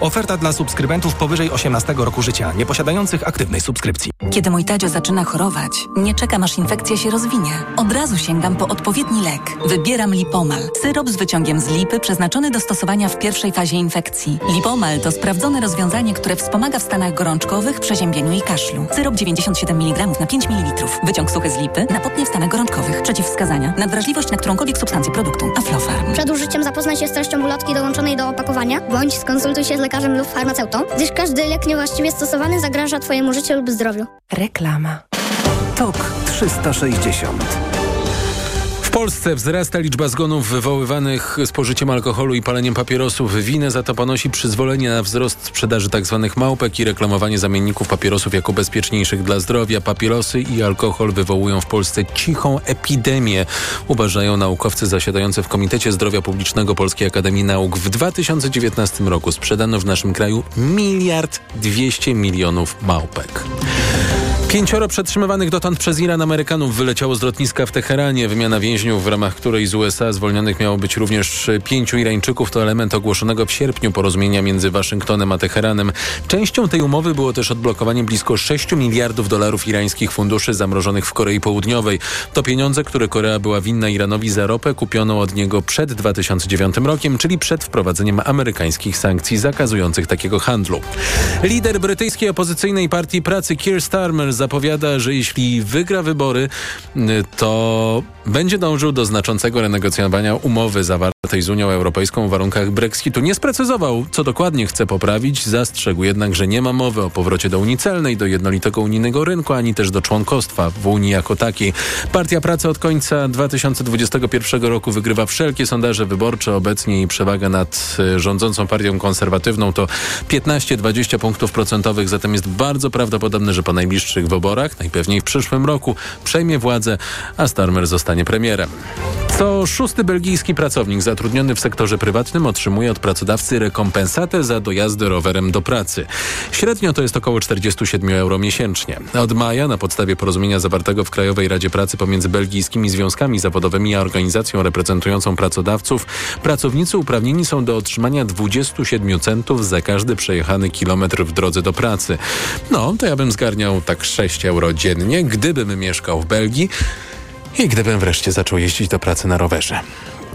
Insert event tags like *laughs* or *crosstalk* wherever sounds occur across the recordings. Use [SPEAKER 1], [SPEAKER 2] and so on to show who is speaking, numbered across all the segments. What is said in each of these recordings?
[SPEAKER 1] Oferta dla subskrybentów powyżej 18 roku życia, nieposiadających aktywnej subskrypcji.
[SPEAKER 2] Kiedy mój Tadzio zaczyna chorować, nie czekam aż infekcja się rozwinie. Od razu sięgam po odpowiedni lek. Wybieram Lipomal. Syrop z wyciągiem z lipy przeznaczony do stosowania w pierwszej fazie infekcji. Lipomal to sprawdzone rozwiązanie, które wspomaga w stanach gorączkowych, przeziębieniu i kaszlu. Syrop 97 mg na 5 ml. Wyciąg suchy z lipy na potnie w stanach gorączkowych. Przeciwwskazania. Nadwrażliwość na którąkolwiek substancję produktu. Aflofarm.
[SPEAKER 3] Przed użyciem zapoznaj się z treścią ulotki dołączonej do opakowania, bądź skonsultuj się z lekarzem lub farmaceutą, gdyż każdy lek niewłaściwie stosowany zagraża Twojemu życiu lub zdrowiu.
[SPEAKER 4] Reklama. TOK 360
[SPEAKER 5] w Polsce wzrasta liczba zgonów wywoływanych spożyciem alkoholu i paleniem papierosów. Winę za to ponosi przyzwolenie na wzrost sprzedaży tzw. Tak małpek i reklamowanie zamienników papierosów jako bezpieczniejszych dla zdrowia. Papierosy i alkohol wywołują w Polsce cichą epidemię, uważają naukowcy zasiadający w Komitecie Zdrowia Publicznego Polskiej Akademii Nauk. W 2019 roku sprzedano w naszym kraju miliard dwieście milionów małpek. Pięcioro przetrzymywanych dotąd przez Iran Amerykanów wyleciało z lotniska w Teheranie. Wymiana więźniów, w ramach której z USA zwolnionych miało być również pięciu Irańczyków, to element ogłoszonego w sierpniu porozumienia między Waszyngtonem a Teheranem. Częścią tej umowy było też odblokowanie blisko 6 miliardów dolarów irańskich funduszy zamrożonych w Korei Południowej. To pieniądze, które Korea była winna Iranowi za ropę kupioną od niego przed 2009 rokiem, czyli przed wprowadzeniem amerykańskich sankcji zakazujących takiego handlu. Lider brytyjskiej opozycyjnej partii pracy Keir Starmer zapowiada, że jeśli wygra wybory, to będzie dążył do znaczącego renegocjowania umowy zawartej z Unią Europejską w warunkach Brexitu. Nie sprecyzował, co dokładnie chce poprawić, zastrzegł jednak, że nie ma mowy o powrocie do Unii Celnej, do jednolitego unijnego rynku, ani też do członkostwa w Unii jako takiej. Partia Pracy od końca 2021 roku wygrywa wszelkie sondaże wyborcze. Obecnie jej przewaga nad e, rządzącą partią konserwatywną to 15-20 punktów procentowych, zatem jest bardzo prawdopodobne, że po najbliższych wyborach, najpewniej w przyszłym roku, przejmie władzę, a Starmer zostanie premierem. Co szósty belgijski pracownik zatrudniony w sektorze prywatnym otrzymuje od pracodawcy rekompensatę za dojazdy rowerem do pracy. Średnio to jest około 47 euro miesięcznie. Od maja na podstawie porozumienia zawartego w Krajowej Radzie Pracy pomiędzy belgijskimi związkami zawodowymi a organizacją reprezentującą pracodawców, pracownicy uprawnieni są do otrzymania 27 centów za każdy przejechany kilometr w drodze do pracy. No, to ja bym zgarniał tak 6 euro dziennie, gdybym mieszkał w Belgii i gdybym wreszcie zaczął jeździć do pracy na rowerze.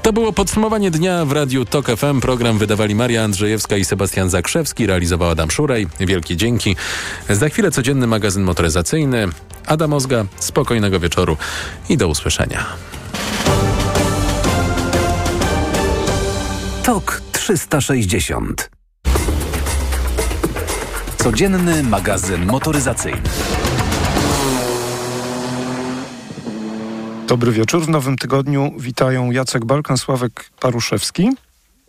[SPEAKER 5] To było podsumowanie dnia w Radiu TOK FM. Program wydawali Maria Andrzejewska i Sebastian Zakrzewski, realizował Adam Szurej. Wielkie dzięki. Za chwilę codzienny magazyn motoryzacyjny. Adam Ozga, spokojnego wieczoru i do usłyszenia.
[SPEAKER 4] TOK 360 Codzienny magazyn motoryzacyjny.
[SPEAKER 6] Dobry wieczór. W nowym tygodniu witają Jacek Balkan, Sławek Paruszewski.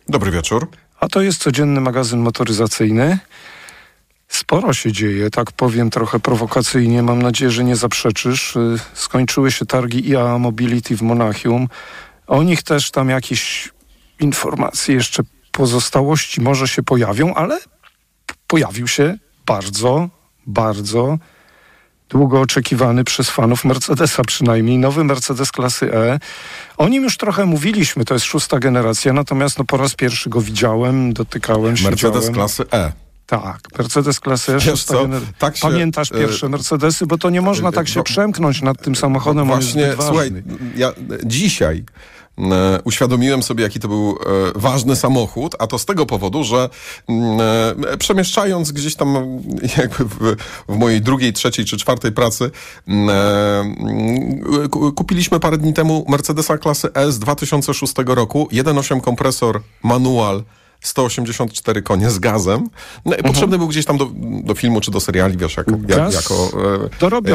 [SPEAKER 7] Dobry wieczór.
[SPEAKER 6] A to jest codzienny magazyn motoryzacyjny. Sporo się dzieje, tak powiem trochę prowokacyjnie. Mam nadzieję, że nie zaprzeczysz. Y, skończyły się targi IAA Mobility w Monachium. O nich też tam jakieś informacje jeszcze pozostałości może się pojawią, ale pojawił się bardzo, bardzo długo oczekiwany przez fanów Mercedesa przynajmniej, nowy Mercedes klasy E. O nim już trochę mówiliśmy, to jest szósta generacja, natomiast no, po raz pierwszy go widziałem, dotykałem,
[SPEAKER 7] Mercedes
[SPEAKER 6] siedziałem.
[SPEAKER 7] klasy E.
[SPEAKER 6] Tak, Mercedes klasy E. Szósta gener... tak się, Pamiętasz pierwsze Mercedesy, bo to nie można tak się przemknąć nad tym samochodem,
[SPEAKER 7] Właśnie, słuchaj, ja dzisiaj E, uświadomiłem sobie, jaki to był e, ważny samochód, a to z tego powodu, że mm, e, przemieszczając gdzieś tam jakby w, w mojej drugiej, trzeciej czy czwartej pracy mm, mm, kupiliśmy parę dni temu Mercedesa klasy S 2006 roku, 1.8 kompresor manual 184 konie z gazem. No, mhm. Potrzebny był gdzieś tam do, do filmu czy do seriali, wiesz, jako,
[SPEAKER 6] gaz
[SPEAKER 7] jak, jako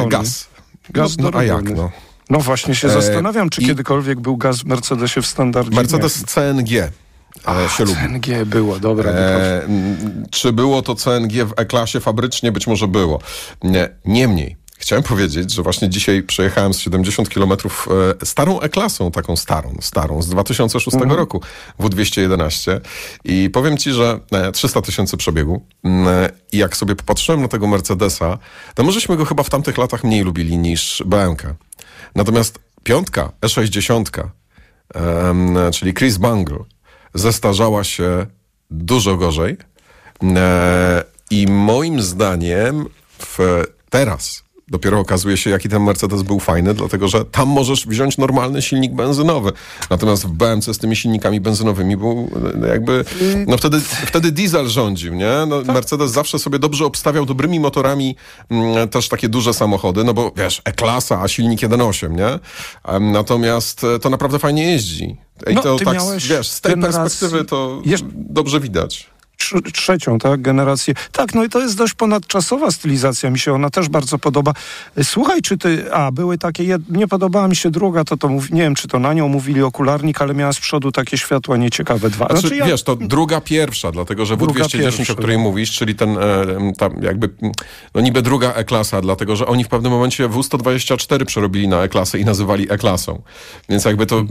[SPEAKER 6] e,
[SPEAKER 7] gaz.
[SPEAKER 6] Gaz
[SPEAKER 7] no, no, a jak, no?
[SPEAKER 6] No właśnie się e, zastanawiam, czy i... kiedykolwiek był gaz w Mercedesie w standardzie.
[SPEAKER 7] Mercedes. CNG. E,
[SPEAKER 6] A,
[SPEAKER 7] się
[SPEAKER 6] CNG lubi. było, dobra. E,
[SPEAKER 7] czy było to CNG w E-klasie fabrycznie? Być może było. Nie, niemniej, Chciałem powiedzieć, że właśnie dzisiaj przejechałem z 70 kilometrów e, starą E-klasą, taką starą, starą, z 2006 mhm. roku, W211 i powiem ci, że 300 e, tysięcy przebiegu mm, i jak sobie popatrzyłem na tego Mercedesa, to możeśmy go chyba w tamtych latach mniej lubili niż BMK. Natomiast piątka, E60, um, czyli Chris Bungle, zestarzała się dużo gorzej. E, I moim zdaniem w, teraz dopiero okazuje się, jaki ten Mercedes był fajny, dlatego że tam możesz wziąć normalny silnik benzynowy. Natomiast w BMC z tymi silnikami benzynowymi był e, jakby, no wtedy, wtedy diesel rządził, nie? No, Mercedes zawsze sobie dobrze obstawiał dobrymi motorami mm, też takie duże samochody, no bo wiesz, E-klasa, a silnik 1.8, nie? Natomiast e, to naprawdę fajnie jeździ. I
[SPEAKER 6] No,
[SPEAKER 7] to tak,
[SPEAKER 6] miałeś
[SPEAKER 7] wiesz, z tej perspektywy to
[SPEAKER 6] Jeszcze-
[SPEAKER 7] dobrze widać.
[SPEAKER 6] Trz- trzecią, tak, generację. Tak, no i to jest dość ponadczasowa stylizacja, mi się ona też bardzo podoba. Słuchaj, czy ty, a, były takie, nie podobała mi się druga, to to mów... nie wiem, czy to na nią mówili okularnik, ale miała z przodu takie światła nieciekawe dwa.
[SPEAKER 7] Znaczy,
[SPEAKER 6] ja-
[SPEAKER 7] wiesz, to druga pierwsza, dlatego że
[SPEAKER 6] Druga
[SPEAKER 7] W210,
[SPEAKER 6] pierwsza.
[SPEAKER 7] o której mówisz, czyli ten e, tam jakby, no niby druga E-klasa, dlatego że oni w pewnym momencie W124 przerobili na E-klasę i nazywali E-klasą. Więc jakby to,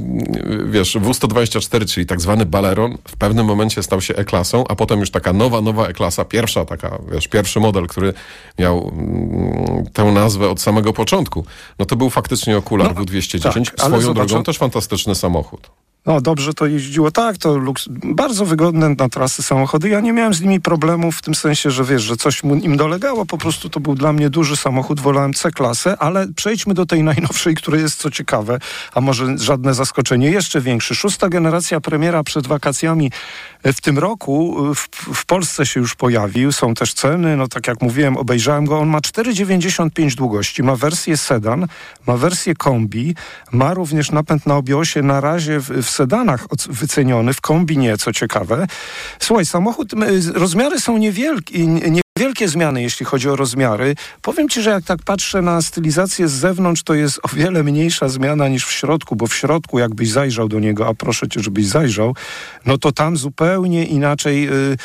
[SPEAKER 7] wiesz, W124, czyli tak zwany Baleron, w pewnym momencie stał się E-klasą, a potem już taka nowa, nowa E-klasa, pierwsza taka, wiesz, pierwszy model, który miał mm, tę nazwę od samego początku, no to był faktycznie okular
[SPEAKER 6] No,
[SPEAKER 7] W210.
[SPEAKER 6] tak,
[SPEAKER 7] Swoją drogą też fantastyczny samochód.
[SPEAKER 6] No dobrze to jeździło. Tak, to luks... bardzo wygodne na trasy samochody. Ja nie miałem z nimi problemów w tym sensie, że wiesz, że coś mu im dolegało. Po prostu to był dla mnie duży samochód. Wolałem C-klasę, ale przejdźmy do tej *laughs* najnowszej, której jest co ciekawe, a może żadne zaskoczenie, jeszcze większy. Szósta generacja premiera przed wakacjami w tym roku w, w Polsce się już pojawił. Są też ceny, no tak jak mówiłem, obejrzałem go. On ma 4,95 długości, ma wersję sedan, ma wersję kombi, ma również napęd na obiosie na razie w, w sedanach wyceniony, w kombi nie, co ciekawe. Słuchaj, samochód, rozmiary są niewielkie, nie, Niewielkie zmiany, jeśli chodzi o rozmiary. Powiem ci, że jak tak patrzę na stylizację z zewnątrz, to jest o wiele mniejsza zmiana niż w środku, bo w środku, jakbyś zajrzał do niego, a proszę cię, żebyś zajrzał, no to tam zupełnie inaczej. y,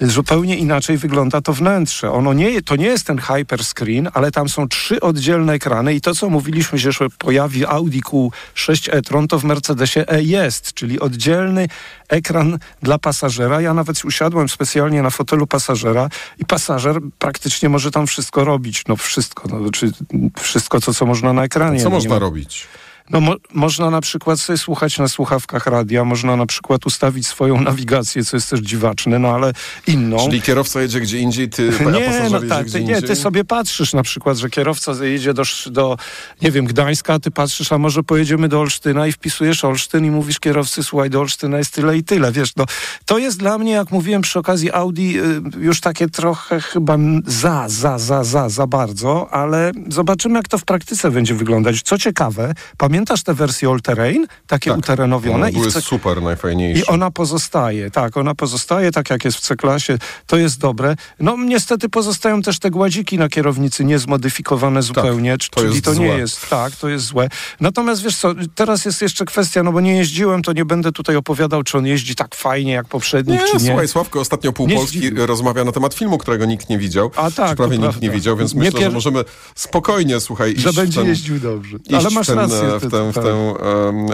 [SPEAKER 6] Zupełnie inaczej wygląda to wnętrze. Ono nie, to nie jest ten hyperscreen, ale tam są trzy oddzielne ekrany i to, co mówiliśmy, że się pojawi Audi Q6 e-tron, to w Mercedesie E jest, czyli oddzielny ekran dla pasażera. Ja nawet usiadłem specjalnie na fotelu pasażera i pasażer praktycznie może tam wszystko robić. No wszystko, no, czy wszystko, co, co można na ekranie.
[SPEAKER 7] Co
[SPEAKER 6] No,
[SPEAKER 7] można
[SPEAKER 6] ma-
[SPEAKER 7] robić?
[SPEAKER 6] No, mo- można na przykład sobie słuchać na słuchawkach radia, można na przykład ustawić swoją *laughs* nawigację, co jest też dziwaczne, no ale inną.
[SPEAKER 7] Czyli kierowca jedzie gdzie indziej, ty, *laughs*
[SPEAKER 6] nie, no tak, ty, nie, ty sobie patrzysz na przykład, że kierowca jedzie do, do, nie wiem, Gdańska, a ty patrzysz, a może pojedziemy do Olsztyna i wpisujesz Olsztyn i mówisz kierowcy, słuchaj, do Olsztyna jest tyle i tyle, wiesz, no. To jest dla mnie, jak mówiłem przy okazji Audi, y, już takie trochę chyba za, za, za, za, za bardzo, ale zobaczymy, jak to w praktyce będzie wyglądać. Co ciekawe, pamiętasz te wersje all-terrain, takie
[SPEAKER 7] Tak.
[SPEAKER 6] uterenowione?
[SPEAKER 7] One były
[SPEAKER 6] w co-
[SPEAKER 7] super, najfajniejsze.
[SPEAKER 6] i ona pozostaje, tak, ona pozostaje, tak jak jest w C-klasie, to jest dobre. No niestety pozostają też te gładziki na kierownicy niezmodyfikowane zupełnie, c-
[SPEAKER 7] to
[SPEAKER 6] czyli to nie
[SPEAKER 7] złe.
[SPEAKER 6] jest, tak, to jest złe. Natomiast wiesz co, teraz jest jeszcze kwestia, no bo nie jeździłem, to nie będę tutaj opowiadał, czy on jeździ tak fajnie jak poprzednik,
[SPEAKER 7] Nie,
[SPEAKER 6] czy nie.
[SPEAKER 7] słuchaj, Sławko ostatnio pół
[SPEAKER 6] Nie
[SPEAKER 7] Polski
[SPEAKER 6] zdziwił.
[SPEAKER 7] rozmawia na temat filmu, którego nikt nie widział.
[SPEAKER 6] A tak,
[SPEAKER 7] prawie nikt nie widział, więc myślę, że
[SPEAKER 6] pier-
[SPEAKER 7] możemy spokojnie, słuchaj, iść
[SPEAKER 6] że
[SPEAKER 7] w
[SPEAKER 6] będzie
[SPEAKER 7] ten,
[SPEAKER 6] jeździł dobrze. Ale masz
[SPEAKER 7] w ten,
[SPEAKER 6] rację.
[SPEAKER 7] e, w tę, w
[SPEAKER 6] tak.
[SPEAKER 7] tę, em,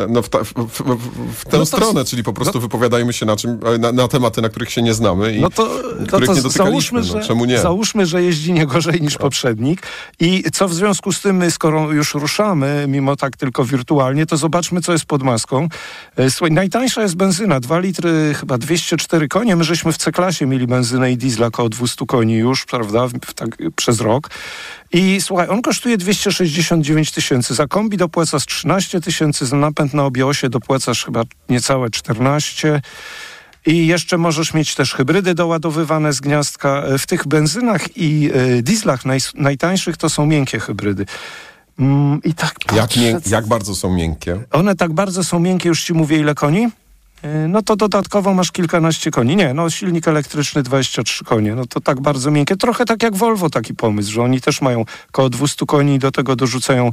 [SPEAKER 7] e, no, w, ta, w, w, w tę
[SPEAKER 6] No
[SPEAKER 7] stronę, czyli po prostu wypowiadajmy się na, czym, e, na, na tematy, na których się nie znamy i
[SPEAKER 6] No to, no
[SPEAKER 7] których
[SPEAKER 6] to
[SPEAKER 7] nie dotykaliśmy.
[SPEAKER 6] załóżmy,
[SPEAKER 7] no,
[SPEAKER 6] że,
[SPEAKER 7] czemu nie?
[SPEAKER 6] załóżmy, że jeździ nie gorzej niż poprzednik. I co w związku z tym, my, skoro już ruszamy, mimo tak tylko wirtualnie, to zobaczmy, co jest pod maską. E, Słuchaj, najtańsza jest benzyna, 2 litry, chyba 204 konie. My żeśmy w C-klasie mieli benzynę i diesla około 200 koni już, prawda, tak, przez rok. I słuchaj, on kosztuje 269 tysięcy. Za kombi dopłacasz 13 tysięcy, za napęd na obiosie dopłacasz chyba niecałe 14 i jeszcze możesz mieć też hybrydy doładowywane z gniazdka. W tych benzynach i e, dieslach naj, najtańszych to są miękkie hybrydy. Mm, I tak
[SPEAKER 7] Jak,
[SPEAKER 6] patrzę,
[SPEAKER 7] jak bardzo są miękkie?
[SPEAKER 6] One tak bardzo są miękkie, już ci mówię ile koni? E, No to dodatkowo masz kilkanaście koni. Nie, no silnik elektryczny 23 konie. No to tak bardzo miękkie. Trochę tak jak Volvo taki pomysł, że oni też mają około 200 koni i do tego dorzucają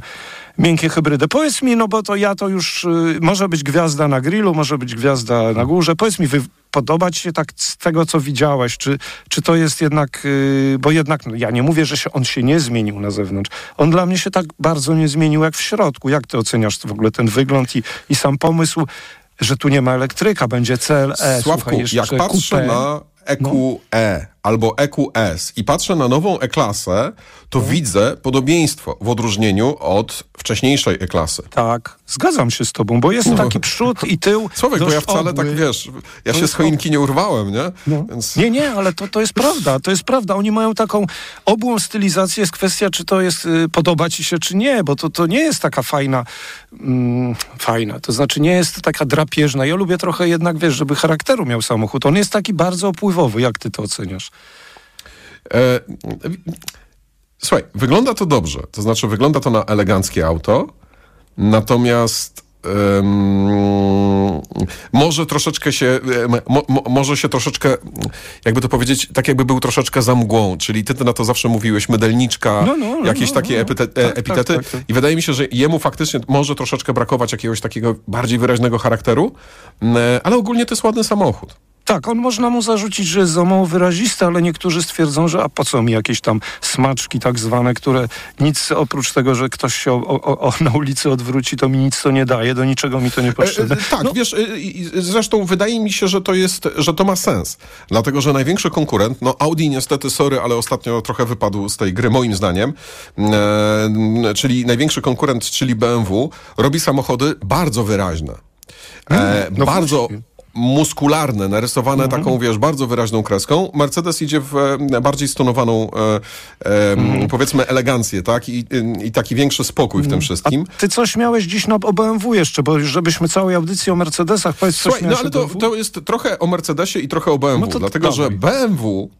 [SPEAKER 6] miękkie hybrydy. Powiedz mi, no bo to ja to już... y, może być gwiazda na grillu, może być gwiazda na górze. Powiedz mi, wy, podoba ci się tak z tego, co widziałeś? Czy, czy to jest jednak... y, bo jednak, no, ja nie mówię, że się, on się nie zmienił na zewnątrz. On dla mnie się tak bardzo nie zmienił jak w środku. Jak ty oceniasz w ogóle ten wygląd i, i sam pomysł, że tu nie ma elektryka, będzie CLE,
[SPEAKER 7] Sławku,
[SPEAKER 6] słuchaj, jeszcze
[SPEAKER 7] jak patrzę
[SPEAKER 6] coupe.
[SPEAKER 7] na EQE, albo EQS i patrzę na nową E-klasę, to
[SPEAKER 6] Mhm.
[SPEAKER 7] widzę podobieństwo w odróżnieniu od wcześniejszej E-klasy.
[SPEAKER 6] Tak, zgadzam się z tobą, bo jest taki przód i tył.
[SPEAKER 7] Słowek, bo ja wcale
[SPEAKER 6] obły.
[SPEAKER 7] tak, wiesz, ja
[SPEAKER 6] To
[SPEAKER 7] się z choinki nie urwałem, nie?
[SPEAKER 6] No.
[SPEAKER 7] Więc...
[SPEAKER 6] Nie, nie, ale to, to jest prawda, to jest prawda. Oni mają taką obłą stylizację, jest kwestia, czy to jest, y, podoba ci się, czy nie, bo to, to nie jest taka fajna, mm, fajna, to znaczy nie jest taka drapieżna. Ja lubię trochę jednak, wiesz, żeby charakteru miał samochód. On jest taki bardzo opływowy, jak ty to oceniasz?
[SPEAKER 7] E, słuchaj, wygląda to dobrze. To znaczy, wygląda to na eleganckie auto, natomiast em, może troszeczkę się, mo, mo, może się troszeczkę, jakby to powiedzieć, tak jakby był troszeczkę za mgłą, czyli ty na to zawsze mówiłeś, mydelniczka,
[SPEAKER 6] No, no, no,
[SPEAKER 7] jakieś
[SPEAKER 6] no,
[SPEAKER 7] takie
[SPEAKER 6] no.
[SPEAKER 7] epite,
[SPEAKER 6] Tak,
[SPEAKER 7] e,
[SPEAKER 6] tak,
[SPEAKER 7] epitety
[SPEAKER 6] tak, tak.
[SPEAKER 7] i wydaje mi się, że jemu faktycznie może troszeczkę brakować jakiegoś takiego bardziej wyraźnego charakteru, m, ale ogólnie to jest ładny samochód.
[SPEAKER 6] Tak, on można mu zarzucić, że jest za mało wyrazisty, ale niektórzy stwierdzą, że a po co mi jakieś tam smaczki tak zwane, które nic oprócz tego, że ktoś się o, o, o, na ulicy odwróci, to mi nic to nie daje, do niczego mi to nie potrzebne.
[SPEAKER 7] E, e, tak, wiesz, e, zresztą wydaje mi się, że to jest, że to ma sens. Dlatego, że największy konkurent, no Audi niestety, sorry, ale ostatnio trochę wypadł z tej gry, moim zdaniem, e, czyli największy konkurent, czyli BMW, robi samochody bardzo wyraźne. E,
[SPEAKER 6] no
[SPEAKER 7] bardzo
[SPEAKER 6] właśnie.
[SPEAKER 7] Muskularne, narysowane
[SPEAKER 6] Mhm.
[SPEAKER 7] taką, wiesz, bardzo wyraźną kreską. Mercedes idzie w e, bardziej stonowaną, e,
[SPEAKER 6] Mhm.
[SPEAKER 7] powiedzmy, elegancję, tak? I, i taki większy spokój w tym wszystkim.
[SPEAKER 6] A ty coś miałeś dziś na, o BMW jeszcze, bo żebyśmy całej audycji o Mercedesach, powiedz coś
[SPEAKER 7] Słuchaj, no ale to, to jest trochę o Mercedesie i trochę o BMW,
[SPEAKER 6] No to
[SPEAKER 7] dlatego że
[SPEAKER 6] dawaj.
[SPEAKER 7] BMW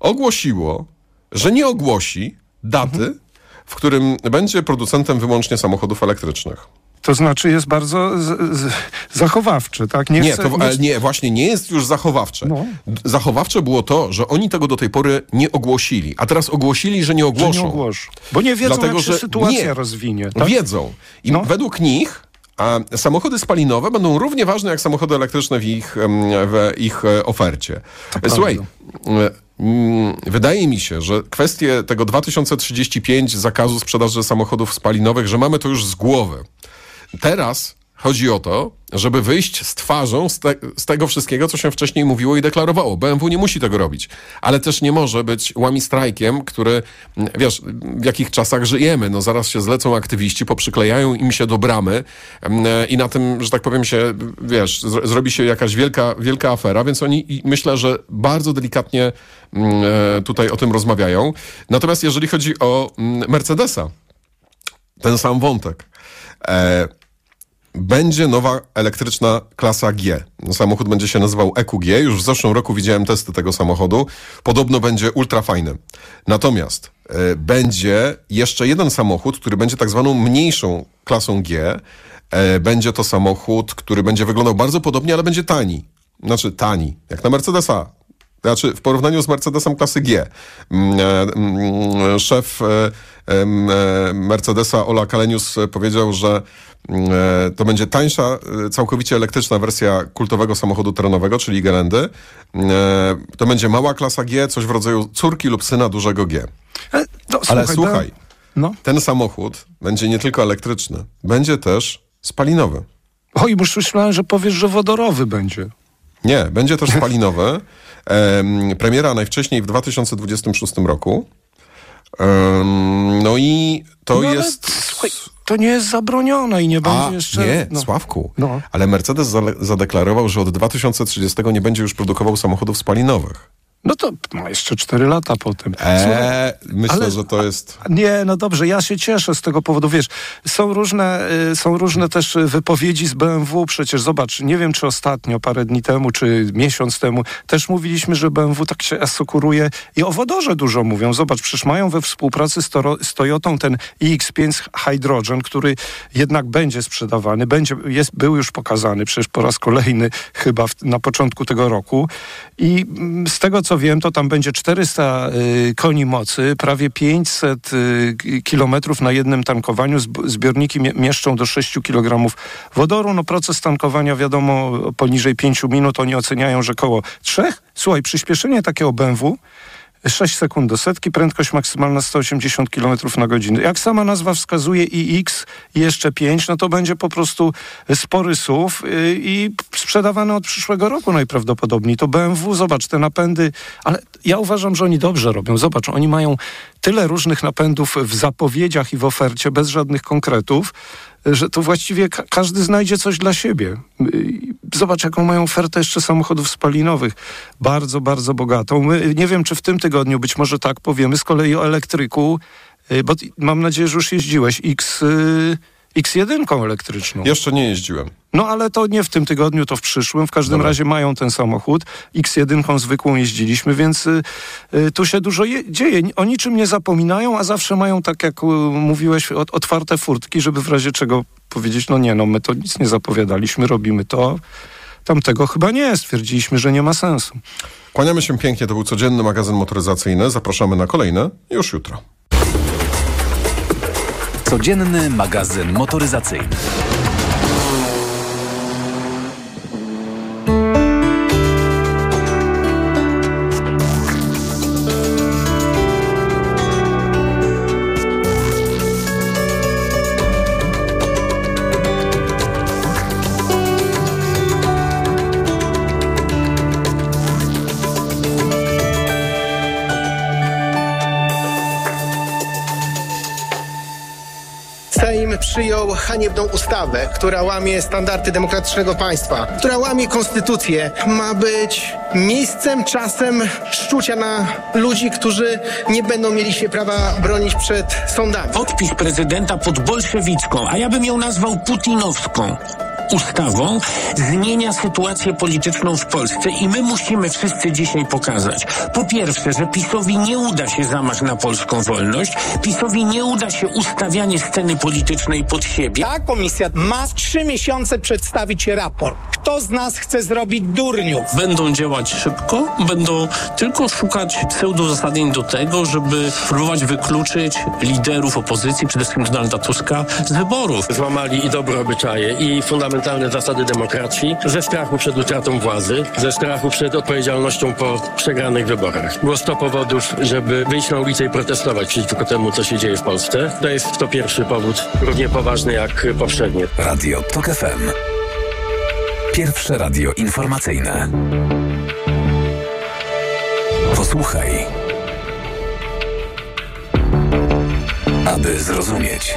[SPEAKER 7] ogłosiło, że nie ogłosi daty,
[SPEAKER 6] Mhm.
[SPEAKER 7] w którym będzie producentem wyłącznie samochodów elektrycznych.
[SPEAKER 6] To znaczy jest bardzo z, z, zachowawczy, tak?
[SPEAKER 7] Nie,
[SPEAKER 6] chce-
[SPEAKER 7] to, ale nie, właśnie nie jest już zachowawcze.
[SPEAKER 6] No.
[SPEAKER 7] Zachowawcze było to, że oni tego do tej pory nie ogłosili, a teraz ogłosili, że nie
[SPEAKER 6] że
[SPEAKER 7] ogłoszą.
[SPEAKER 6] nie ogłoszą. Bo nie wiedzą,
[SPEAKER 7] Dlatego,
[SPEAKER 6] jak się
[SPEAKER 7] że
[SPEAKER 6] sytuacja
[SPEAKER 7] nie.
[SPEAKER 6] rozwinie. Tak?
[SPEAKER 7] Wiedzą. I
[SPEAKER 6] No.
[SPEAKER 7] według nich a, samochody spalinowe będą równie ważne jak samochody elektryczne w ich, w ich e, ofercie. Słuchaj, mm, wydaje mi się, że kwestie tego 2035 zakazu sprzedaży samochodów spalinowych, że mamy to już z głowy. Teraz chodzi o to, żeby wyjść z twarzą z, te, z tego wszystkiego, co się wcześniej mówiło i deklarowało. BMW nie musi tego robić, ale też nie może być łamistrajkiem, który, wiesz, w jakich czasach żyjemy. No zaraz się zlecą aktywiści, poprzyklejają im się do bramy i na tym, że tak powiem się, wiesz, zro, zrobi się jakaś wielka, wielka afera, więc oni myślę, że bardzo delikatnie mm, e, tutaj o tym rozmawiają. Natomiast jeżeli chodzi o mm, Mercedesa, ten sam wątek. E, będzie nowa elektryczna klasa G. Samochód będzie się nazywał EQG. Już w zeszłym roku widziałem testy tego samochodu. Podobno będzie ultra fajny. Natomiast e, będzie jeszcze jeden samochód, który będzie tak zwaną mniejszą klasą G. E, będzie to samochód, który będzie wyglądał bardzo podobnie, ale będzie tani. Znaczy tani, jak na Mercedesa. Znaczy, w porównaniu z Mercedesem klasy G. Mm, e, mm, Szef Mercedesa Ola Kalenius e, powiedział, że mm, e, to będzie tańsza, e, całkowicie elektryczna wersja kultowego samochodu terenowego, czyli Gelendy. Mm, e, To będzie mała klasa G, coś w rodzaju córki lub syna dużego G.
[SPEAKER 6] E, no,
[SPEAKER 7] Ale słuchaj,
[SPEAKER 6] No.
[SPEAKER 7] ten samochód będzie nie tylko elektryczny, będzie też spalinowy.
[SPEAKER 6] Oj, już myślałem, że powiesz, że wodorowy będzie.
[SPEAKER 7] Nie, będzie też spalinowy. *laughs* Em, premiera najwcześniej w 2026 roku. Em, no i to
[SPEAKER 6] no,
[SPEAKER 7] jest.
[SPEAKER 6] Słuchaj, to nie jest zabronione i nie będzie
[SPEAKER 7] A,
[SPEAKER 6] jeszcze...
[SPEAKER 7] nie,
[SPEAKER 6] no.
[SPEAKER 7] Sławku.
[SPEAKER 6] No.
[SPEAKER 7] Ale Mercedes zadeklarował, że od 2030 nie będzie już produkował samochodów spalinowych.
[SPEAKER 6] No to ma jeszcze 4 lata potem.
[SPEAKER 7] Eee, myślę,
[SPEAKER 6] ale-
[SPEAKER 7] że to jest.
[SPEAKER 6] Nie, no dobrze, ja się cieszę z tego powodu. Wiesz, są różne, y, są różne też wypowiedzi z BMW. Przecież zobacz, nie wiem czy ostatnio, parę dni temu, czy miesiąc temu, też mówiliśmy, że BMW tak się asekuruje i o wodorze dużo mówią. Zobacz, przecież mają we współpracy z, Toro, z Toyotą ten iX5 Hydrogen, który jednak będzie sprzedawany, będzie, jest, był już pokazany przecież po raz kolejny chyba w, na początku tego roku. I mm, z tego co wiem, to tam będzie 400 y, koni mocy, prawie 500 y, kilometrów na jednym tankowaniu. Zb- Zbiorniki mie- mieszczą do 6 kg wodoru. No proces tankowania wiadomo poniżej 5 minut. Oni oceniają, że koło 3. Słuchaj, przyspieszenie takiego BMW 6 sekund do setki, prędkość maksymalna 180 km na godzinę. Jak sama nazwa wskazuje i jeszcze 5, no to będzie po prostu spory SUV y, i sprzedawany od przyszłego roku najprawdopodobniej. To BMW, zobacz, te napędy, ale ja uważam, że oni dobrze robią. Zobacz, oni mają tyle różnych napędów w zapowiedziach i w ofercie, bez żadnych konkretów, że to właściwie ka każdy znajdzie coś dla siebie. Zobacz, jaką mają ofertę jeszcze samochodów spalinowych. Bardzo, bardzo bogatą. My, nie wiem, czy w tym tygodniu, być może tak powiemy, z kolei o elektryku, y, bo mam nadzieję, że już jeździłeś, X... Y, X1 elektryczną.
[SPEAKER 7] Jeszcze nie jeździłem.
[SPEAKER 6] No ale to nie w tym tygodniu, to w przyszłym. W każdym Dobra. razie mają ten samochód. X1 zwykłą jeździliśmy, więc y, y, tu się dużo je, dzieje. O niczym nie zapominają, a zawsze mają, tak jak y, mówiłeś, ot, otwarte furtki, żeby w razie czego powiedzieć, no nie, no my to nic nie zapowiadaliśmy, robimy to. Tamtego chyba nie, stwierdziliśmy, że nie ma sensu.
[SPEAKER 7] Kłaniamy się pięknie, to był codzienny magazyn motoryzacyjny. Zapraszamy na kolejne już jutro.
[SPEAKER 4] Codzienny magazyn motoryzacyjny.
[SPEAKER 8] Haniebną ustawę, która łamie standardy demokratycznego państwa, która łamie konstytucję, ma być miejscem, czasem szczucia na ludzi, którzy nie będą mieli się prawa bronić przed sądami.
[SPEAKER 9] Podpis prezydenta pod bolszewicką, a ja bym ją nazwał putinowską ustawą zmienia sytuację polityczną w Polsce i my musimy wszyscy dzisiaj pokazać. Po pierwsze, że PiSowi nie uda się zamach na polską wolność, PiSowi nie uda się ustawianie sceny politycznej pod siebie.
[SPEAKER 10] Ta komisja ma trzy miesiące przedstawić raport. Kto z nas chce zrobić durniów?
[SPEAKER 9] Będą działać szybko, będą tylko szukać pseudozasadnień do tego, żeby próbować wykluczyć liderów opozycji, przede wszystkim Donalda Tuska, z wyborów.
[SPEAKER 11] Złamali i dobre obyczaje, i fundamentalne fundamentalne zasady demokracji ze strachu przed utratą władzy, ze strachu przed odpowiedzialnością po przegranych wyborach. Było 100 powodów, żeby wyjść na ulicę i protestować przeciwko temu, co się dzieje w Polsce. To jest to pierwszy powód, równie poważny jak poprzednie.
[SPEAKER 4] Radio TOK FM. Pierwsze radio informacyjne. Posłuchaj. Aby zrozumieć.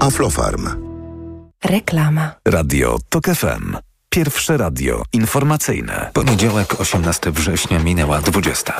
[SPEAKER 12] Aflofarm.
[SPEAKER 13] Reklama.
[SPEAKER 4] Radio TOK FM. Pierwsze radio informacyjne.
[SPEAKER 1] Poniedziałek 18 września minęła 20.